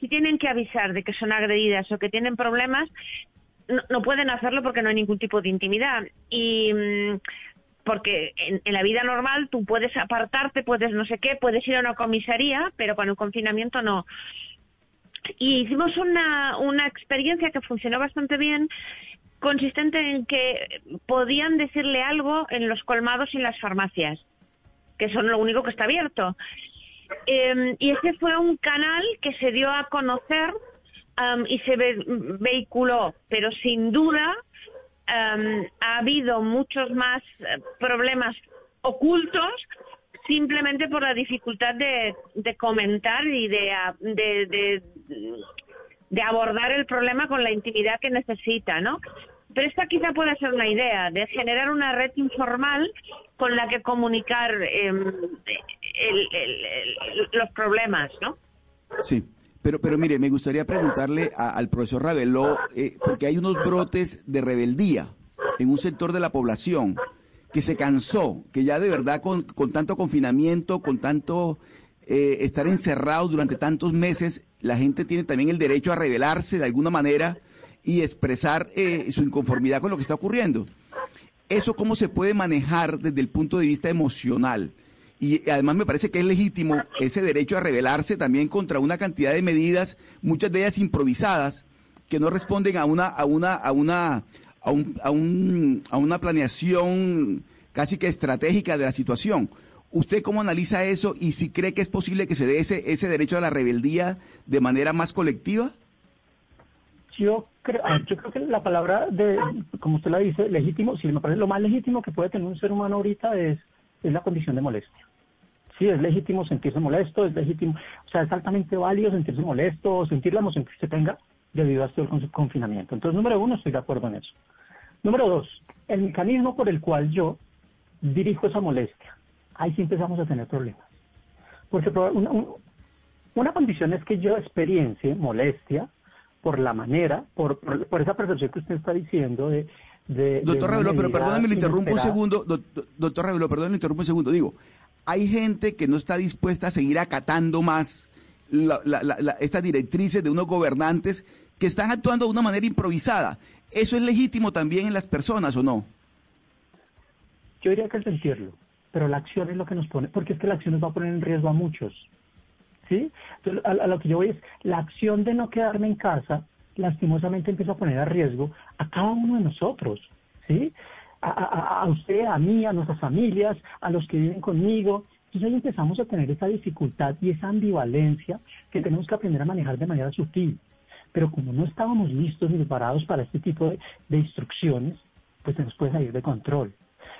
[SPEAKER 10] Si tienen que avisar de que son agredidas o que tienen problemas, no, no pueden hacerlo porque no hay ningún tipo de intimidad. Y mm, porque en, la vida normal tú puedes apartarte, puedes no sé qué, puedes ir a una comisaría, pero con el confinamiento no. Y hicimos una, una experiencia que funcionó bastante bien, consistente en que podían decirle algo en los colmados y en las farmacias, que son lo único que está abierto. Em, y ese fue un canal que se dio a conocer y se vehiculó, pero sin duda Em, ha habido muchos más eh, problemas ocultos simplemente por la dificultad de, comentar y de, de, de, abordar el problema con la intimidad que necesita, ¿no? Pero esta quizá puede ser una idea de generar una red informal con la que comunicar em, los problemas, ¿no?
[SPEAKER 9] Sí. Pero, pero mire, me gustaría preguntarle al profesor Raveló, eh, porque hay unos brotes de rebeldía en un sector de la población que se cansó, que ya de verdad con, con tanto confinamiento, con tanto eh, estar encerrado durante tantos meses, la gente tiene también el derecho a rebelarse de alguna manera y expresar eh, su inconformidad con lo que está ocurriendo. ¿Eso cómo se puede manejar desde el punto de vista emocional? Y además me parece que es legítimo ese derecho a rebelarse también contra una cantidad de medidas, muchas de ellas improvisadas, que no responden a una, a una, a una, a, un, a, un, a una planeación casi que estratégica de la situación. ¿Usted cómo analiza eso y si cree que es posible que se dé ese, ese derecho a la rebeldía de manera más colectiva?
[SPEAKER 6] Yo creo, ah, yo creo que la palabra de, como usted la dice, legítimo, si me parece lo más legítimo que puede tener un ser humano ahorita es, es la condición de molestia. Sí, es legítimo sentirse molesto, es legítimo, o sea, es altamente válido sentirse molesto, sentir la emoción que se tenga debido a este confinamiento. Entonces, número uno, estoy de acuerdo en eso. Número dos, el mecanismo por el cual yo dirijo esa molestia. Ahí sí empezamos a tener problemas. Porque una, una condición es que yo experiencie molestia por la manera, por, por, esa percepción que usted está diciendo de... de
[SPEAKER 9] doctor Ravelo, pero perdóname, lo interrumpo un segundo. Doctor Ravelo, perdóname, lo interrumpo un segundo. Digo, hay gente que no está dispuesta a seguir acatando más estas directrices de unos gobernantes que están actuando de una manera improvisada. ¿Eso es legítimo también en las personas o no?
[SPEAKER 6] Yo diría que es sentirlo, pero la acción es lo que nos pone, porque es que la acción nos va a poner en riesgo a muchos. ¿Sí? Entonces, a, lo que yo voy es, la acción de no quedarme en casa, lastimosamente empieza a poner a riesgo a cada uno de nosotros. ¿Sí? a, usted, a mí, a nuestras familias, a los que viven conmigo. Entonces empezamos a tener esa dificultad y esa ambivalencia que tenemos que aprender a manejar de manera sutil. Pero como no estábamos listos ni preparados para este tipo de, instrucciones, pues se nos puede salir de control.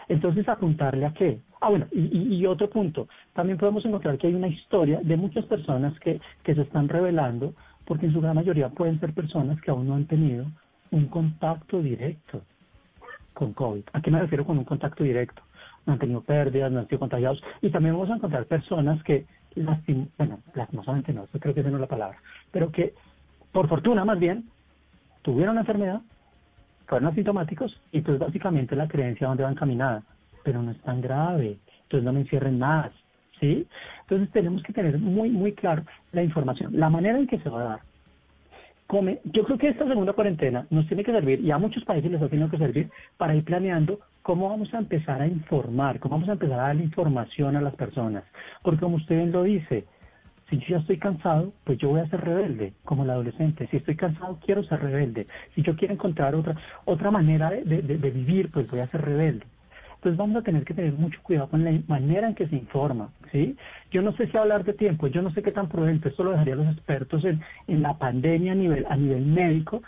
[SPEAKER 6] Entonces, apuntarle a qué. Ah, bueno, y, otro punto. También podemos encontrar que hay una historia de muchas personas que se están revelando, porque en su gran mayoría pueden ser personas que aún no han tenido un contacto directo con COVID. ¿A qué me refiero con un contacto directo? No han tenido pérdidas, no han sido contagiados. Y también vamos a encontrar personas que, lastim bueno, lastimosamente no, creo que esa no es la palabra, pero que, por fortuna más bien, tuvieron la enfermedad, fueron asintomáticos y pues básicamente la creencia donde va encaminada, pero no es tan grave, entonces no me encierren más, ¿sí? Entonces tenemos que tener muy, muy claro la información, la manera en que se va a dar. Come, yo creo que esta segunda cuarentena nos tiene que servir, y a muchos países les ha tenido que servir, para ir planeando cómo vamos a empezar a informar, cómo vamos a empezar a dar información a las personas. Porque como usted bien lo dice, si yo ya estoy cansado, pues yo voy a ser rebelde, como el adolescente. Si estoy cansado, quiero ser rebelde. Si yo quiero encontrar otra, otra manera de, de vivir, pues voy a ser rebelde. Entonces vamos a tener que tener mucho cuidado con la manera en que se informa, ¿sí? Yo no sé si hablar de tiempo, yo no sé qué tan prudente, esto lo dejaría a los expertos en, en la pandemia a nivel, a nivel médico,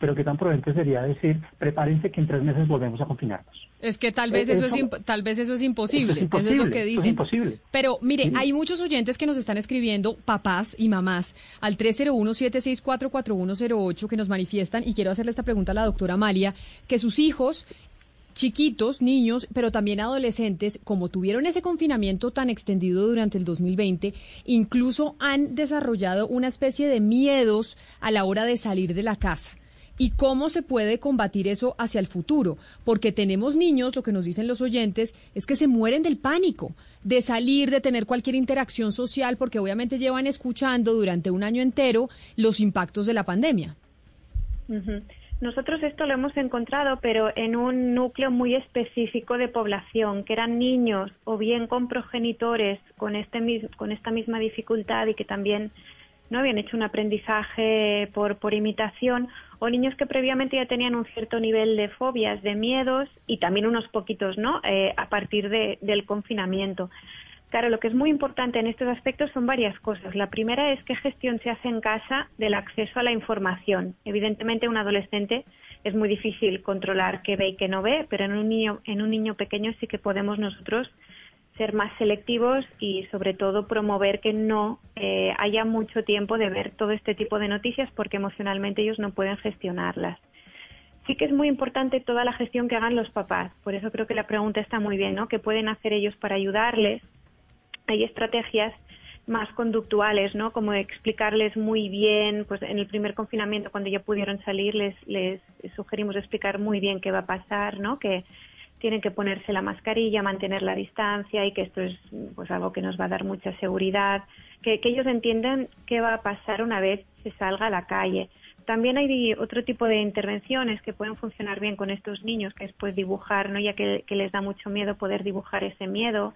[SPEAKER 6] pero qué tan prudente sería decir, prepárense que en tres meses volvemos a confinarnos.
[SPEAKER 4] Es que tal vez eh, eso, es tal vez eso es imposible, eso es, lo que dicen.
[SPEAKER 6] imposible.
[SPEAKER 4] Pero mire, hay muchos oyentes que nos están escribiendo, papás y mamás, al 301-764-4108 que nos manifiestan y quiero hacerle esta pregunta a la doctora Amalia, que sus hijos chiquitos, niños, pero también adolescentes, como tuvieron ese confinamiento tan extendido durante el 2020, incluso han desarrollado una especie de miedos a la hora de salir de la casa. ¿Y cómo se puede combatir eso hacia el futuro? Porque tenemos niños, lo que nos dicen los oyentes, es que se mueren del pánico, de salir, de tener cualquier interacción social, porque obviamente llevan escuchando durante un año entero los impactos de la pandemia.
[SPEAKER 8] Nosotros esto lo hemos encontrado, pero en un núcleo muy específico de población, que eran niños o bien con progenitores con, este, esta misma dificultad y que también no habían hecho un aprendizaje por, imitación, o niños que previamente ya tenían un cierto nivel de fobias, de miedos y también unos poquitos, ¿no? Eh, a partir de, del confinamiento. Claro, lo que es muy importante en estos aspectos son varias cosas. La primera es qué gestión se hace en casa del acceso a la información. Evidentemente, un adolescente es muy difícil controlar qué ve y qué no ve, pero en un niño, en un niño pequeño sí que podemos nosotros ser más selectivos y sobre todo promover que no eh, haya mucho tiempo de ver todo este tipo de noticias porque emocionalmente ellos no pueden gestionarlas. Sí que es muy importante toda la gestión que hagan los papás. Por eso creo que la pregunta está muy bien, ¿no? ¿Qué pueden hacer ellos para ayudarles? Hay estrategias más conductuales, ¿no? Como explicarles muy bien, pues en el primer confinamiento cuando ya pudieron salir les, les sugerimos explicar muy bien qué va a pasar, ¿no? Que tienen que ponerse la mascarilla, mantener la distancia y que esto es pues algo que nos va a dar mucha seguridad, que, ellos entiendan qué va a pasar una vez se salga a la calle. También hay otro tipo de intervenciones que pueden funcionar bien con estos niños, que es pues dibujar, ¿no? ya que les da mucho miedo poder dibujar ese miedo,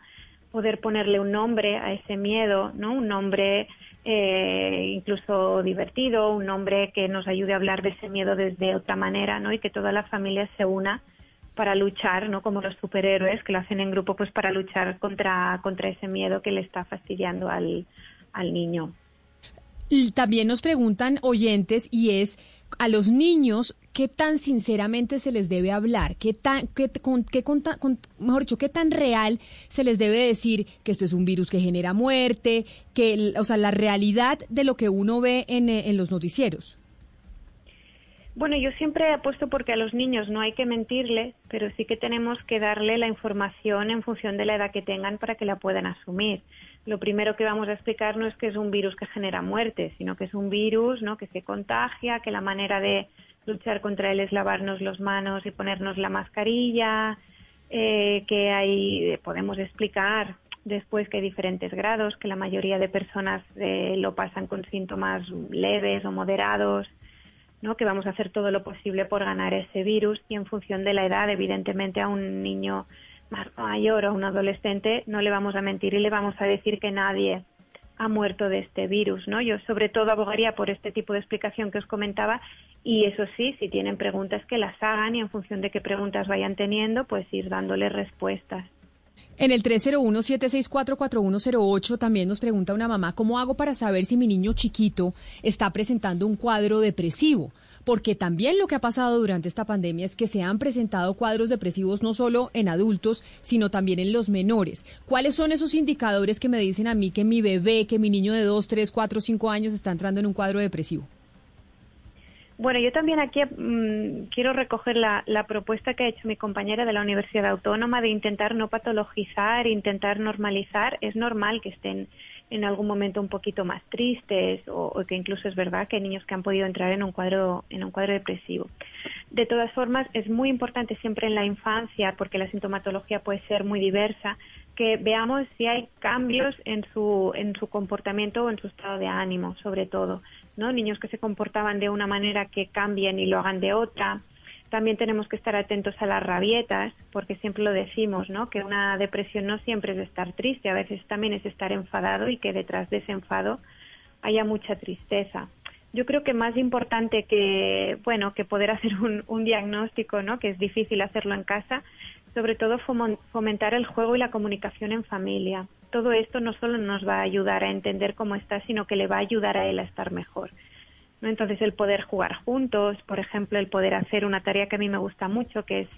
[SPEAKER 8] poder ponerle un nombre a ese miedo, ¿no? Un nombre eh, incluso divertido, un nombre que nos ayude a hablar de ese miedo desde otra manera, ¿no? Y que toda la familia se una para luchar, ¿no? Como los superhéroes que lo hacen en grupo, pues para luchar contra, contra ese miedo que le está fastidiando al, al niño.
[SPEAKER 4] Y también nos preguntan oyentes y es a los niños qué tan sinceramente se les debe hablar, qué tan, qué, con, qué mejor dicho, qué tan real se les debe decir que esto es un virus que genera muerte, que, o sea, la realidad de lo que uno ve en, en los noticieros.
[SPEAKER 8] Bueno, yo siempre apuesto porque a los niños no hay que mentirles, pero sí que tenemos que darle la información en función de la edad que tengan para que la puedan asumir lo primero que vamos a explicar no es que es un virus que genera muerte, sino que es un virus ¿no? que se contagia, que la manera de luchar contra él es lavarnos las manos y ponernos la mascarilla, eh, que hay, podemos explicar después que hay diferentes grados, que la mayoría de personas eh, lo pasan con síntomas leves o moderados, ¿no? que vamos a hacer todo lo posible por ganar ese virus y en función de la edad, evidentemente a un niño más mayor o un adolescente, no le vamos a mentir y le vamos a decir que nadie ha muerto de este virus, ¿no? Yo sobre todo abogaría por este tipo de explicación que os comentaba y eso sí, si tienen preguntas que las hagan y en función de qué preguntas vayan teniendo, pues ir dándole respuestas.
[SPEAKER 4] En el 301-764-4108 también nos pregunta una mamá, ¿cómo hago para saber si mi niño chiquito está presentando un cuadro depresivo? porque también lo que ha pasado durante esta pandemia es que se han presentado cuadros depresivos no solo en adultos, sino también en los menores. ¿Cuáles son esos indicadores que me dicen a mí que mi bebé, que mi niño de 2, 3, 4, 5 años está entrando en un cuadro depresivo?
[SPEAKER 8] Bueno, yo también aquí mm, quiero recoger la, la, propuesta que ha hecho mi compañera de la Universidad Autónoma de intentar no patologizar, intentar normalizar. Es normal que estén en algún momento un poquito más tristes o, que incluso es verdad que hay niños que han podido entrar en un cuadro en un cuadro depresivo. De todas formas, es muy importante siempre en la infancia, porque la sintomatología puede ser muy diversa, que veamos si hay cambios en su, en su comportamiento o en su estado de ánimo, sobre todo, ¿no? Niños que se comportaban de una manera que cambien y lo hagan de otra. También tenemos que estar atentos a las rabietas, porque siempre lo decimos, ¿no? Que una depresión no siempre es estar triste, a veces también es estar enfadado y que detrás de ese enfado haya mucha tristeza yo creo que más importante que, bueno, que poder hacer un, diagnóstico, ¿no? Que es difícil hacerlo en casa, sobre todo fomentar el juego y la comunicación en familia. Todo esto no solo nos va a ayudar a entender cómo está, sino que le va a ayudar a él a estar mejor. ¿no? Entonces, el poder jugar juntos, por ejemplo, el poder hacer una tarea que a mí me gusta mucho, que es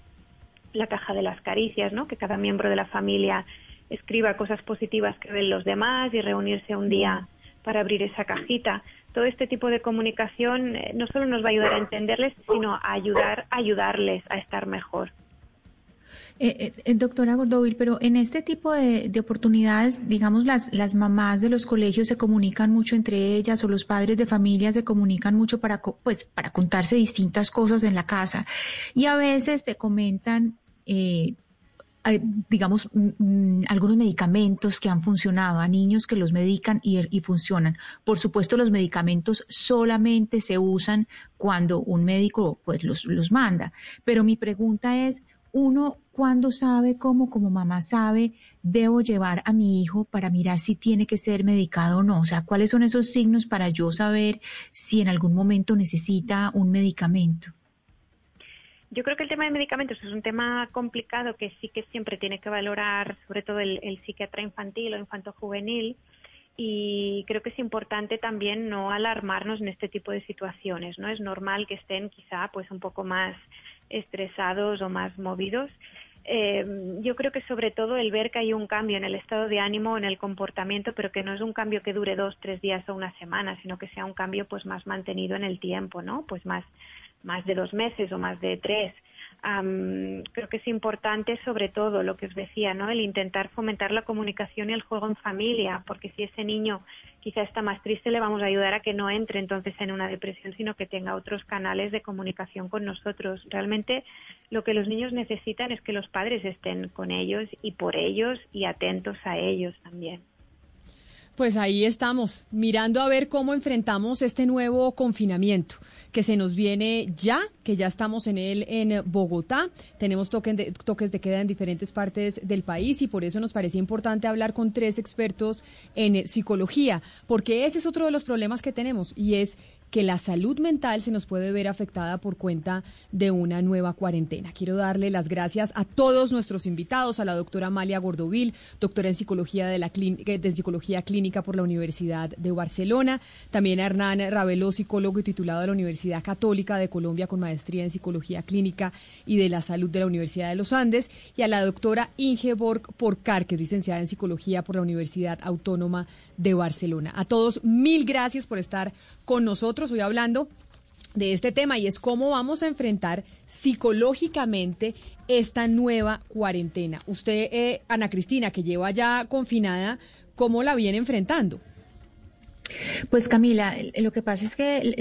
[SPEAKER 8] la caja de las caricias, ¿no? Que cada miembro de la familia escriba cosas positivas que ven los demás y reunirse un día para abrir esa cajita todo este tipo de comunicación eh, no solo nos va a ayudar a entenderles, sino a ayudar a ayudarles a estar mejor.
[SPEAKER 5] Eh, eh, doctora Gordovil, pero en este tipo de, oportunidades, digamos, las, las mamás de los colegios se comunican mucho entre ellas o los padres de familia se comunican mucho para, pues, para contarse distintas cosas en la casa. Y a veces se comentan eh, digamos, mm, mm, algunos medicamentos que han funcionado a niños que los medican y, y, funcionan. Por supuesto, los medicamentos solamente se usan cuando un médico pues los, los manda. Pero mi pregunta es, uno, ¿cuándo sabe cómo, como mamá sabe, debo llevar a mi hijo para mirar si tiene que ser medicado o no? O sea, ¿cuáles son esos signos para yo saber si en algún momento necesita un medicamento?
[SPEAKER 8] Yo creo que el tema de medicamentos es un tema complicado que sí que siempre tiene que valorar, sobre todo el, psiquiatra infantil o infanto-juvenil, y creo que es importante también no alarmarnos en este tipo de situaciones, ¿no? Es normal que estén quizá pues un poco más estresados o más movidos. Eh, yo creo que sobre todo el ver que hay un cambio en el estado de ánimo, en el comportamiento, pero que no es un cambio que dure dos, tres días o una semana, sino que sea un cambio pues más mantenido en el tiempo, ¿no? Pues más más de dos meses o más de tres. creo que es importante sobre todo lo que os decía, ¿no? El intentar fomentar la comunicación y el juego en familia, porque si ese niño quizá está más triste, le vamos a ayudar a que no entre entonces en una depresión, sino que tenga otros canales de comunicación con nosotros. Realmente lo que los niños necesitan es que los padres estén con ellos y por ellos y atentos a ellos también.
[SPEAKER 4] Pues ahí estamos, mirando a ver cómo enfrentamos este nuevo confinamiento que se nos viene ya, que ya estamos en él en Bogotá. Tenemos toques de, toques de queda en diferentes partes del país y por eso nos parecía importante hablar con tres expertos en psicología, porque ese es otro de los problemas que tenemos y es que la salud mental se nos puede ver afectada por cuenta de una nueva cuarentena. Quiero darle las gracias a todos nuestros invitados, a la doctora Amalia Gordovil, doctora en psicología de la eh, de psicología clínica por la Universidad de Barcelona, también a Hernán Ravelo, psicólogo y titulado de la Universidad Católica de Colombia con maestría en psicología clínica y de la salud de la Universidad de los Andes, y a la doctora Ingeborg Porcar, que es licenciada en psicología por la Universidad Autónoma de Barcelona. A todos, mil gracias por estar con nosotros hoy hablando de este tema y es cómo vamos a enfrentar psicológicamente esta nueva cuarentena. Usted, eh, Ana Cristina, que lleva ya confinada, ¿cómo la viene enfrentando?
[SPEAKER 5] Pues Camila, lo que pasa es que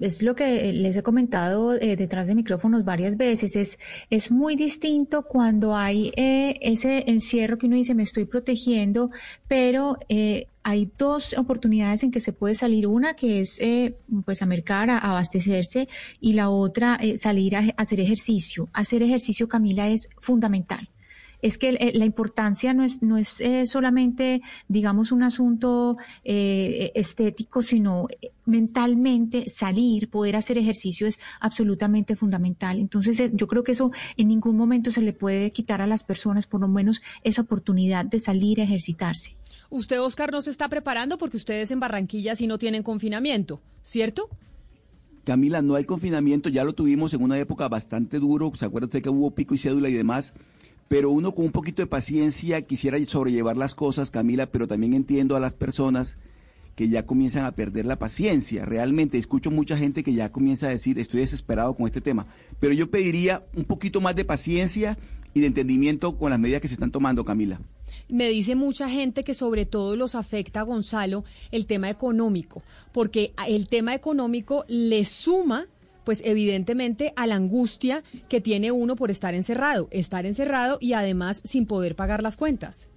[SPEAKER 5] es lo que les he comentado eh, detrás de micrófonos varias veces, es, es muy distinto cuando hay eh, ese encierro que uno dice me estoy protegiendo, pero eh, hay dos oportunidades en que se puede salir. Una que es pues a mercar, a, abastecerse y la otra salir a hacer ejercicio. Hacer ejercicio, Camila, es fundamental es que eh, la importancia no es, no es eh, solamente, digamos, un asunto eh, estético, sino mentalmente salir, poder hacer ejercicio es absolutamente fundamental. Entonces, yo creo que eso en ningún momento se le puede quitar a las personas, por lo menos esa oportunidad de salir a ejercitarse.
[SPEAKER 4] Usted, Oscar, no se está preparando porque ustedes en Barranquilla sí no tienen confinamiento, ¿cierto?
[SPEAKER 9] Camila, no hay confinamiento, ya lo tuvimos en una época bastante duro, ¿se acuerda usted que hubo pico y cédula y demás? pero uno con un poquito de paciencia quisiera sobrellevar las cosas, Camila, pero también entiendo a las personas que ya comienzan a perder la paciencia. Realmente escucho mucha gente que ya comienza a decir, estoy desesperado con este tema, pero yo pediría un poquito más de paciencia y de entendimiento con las medidas que se están tomando, Camila.
[SPEAKER 4] Me dice mucha gente que sobre todo los afecta, Gonzalo, el tema económico, porque el tema económico le suma pues evidentemente a la angustia que tiene uno por estar encerrado, estar encerrado y además sin poder pagar las cuentas.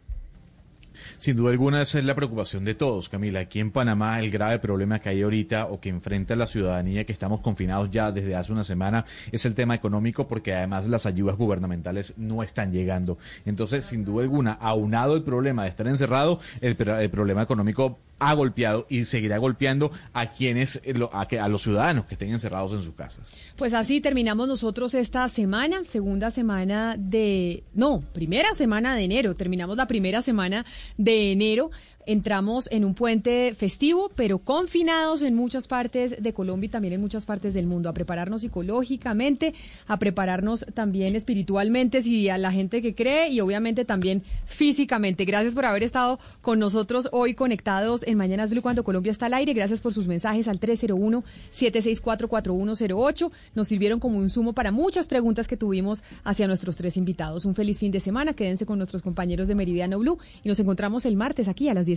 [SPEAKER 7] Sin duda alguna esa es la preocupación de todos, Camila. Aquí en Panamá el grave problema que hay ahorita o que enfrenta la ciudadanía que estamos confinados ya desde hace una semana es el tema económico porque además las ayudas gubernamentales no están llegando. Entonces, sin duda alguna, aunado el problema de estar encerrado, el, el problema económico ha golpeado y seguirá golpeando a quienes, eh, a, a, los ciudadanos que estén encerrados en sus casas.
[SPEAKER 4] Pues así terminamos nosotros esta semana, segunda semana de, no, primera semana de enero, terminamos la primera semana de enero entramos en un puente festivo, pero confinados en muchas partes de Colombia y también en muchas partes del mundo, a prepararnos psicológicamente, a prepararnos también espiritualmente, si a la gente que cree y obviamente también físicamente. Gracias por haber estado con nosotros hoy conectados en Mañanas Blue cuando Colombia está al aire. Gracias por sus mensajes al 301-764-4108. Nos sirvieron como un sumo para muchas preguntas que tuvimos hacia nuestros tres invitados. Un feliz fin de semana. Quédense con nuestros compañeros de Meridiano Blue y nos encontramos el martes aquí a las 10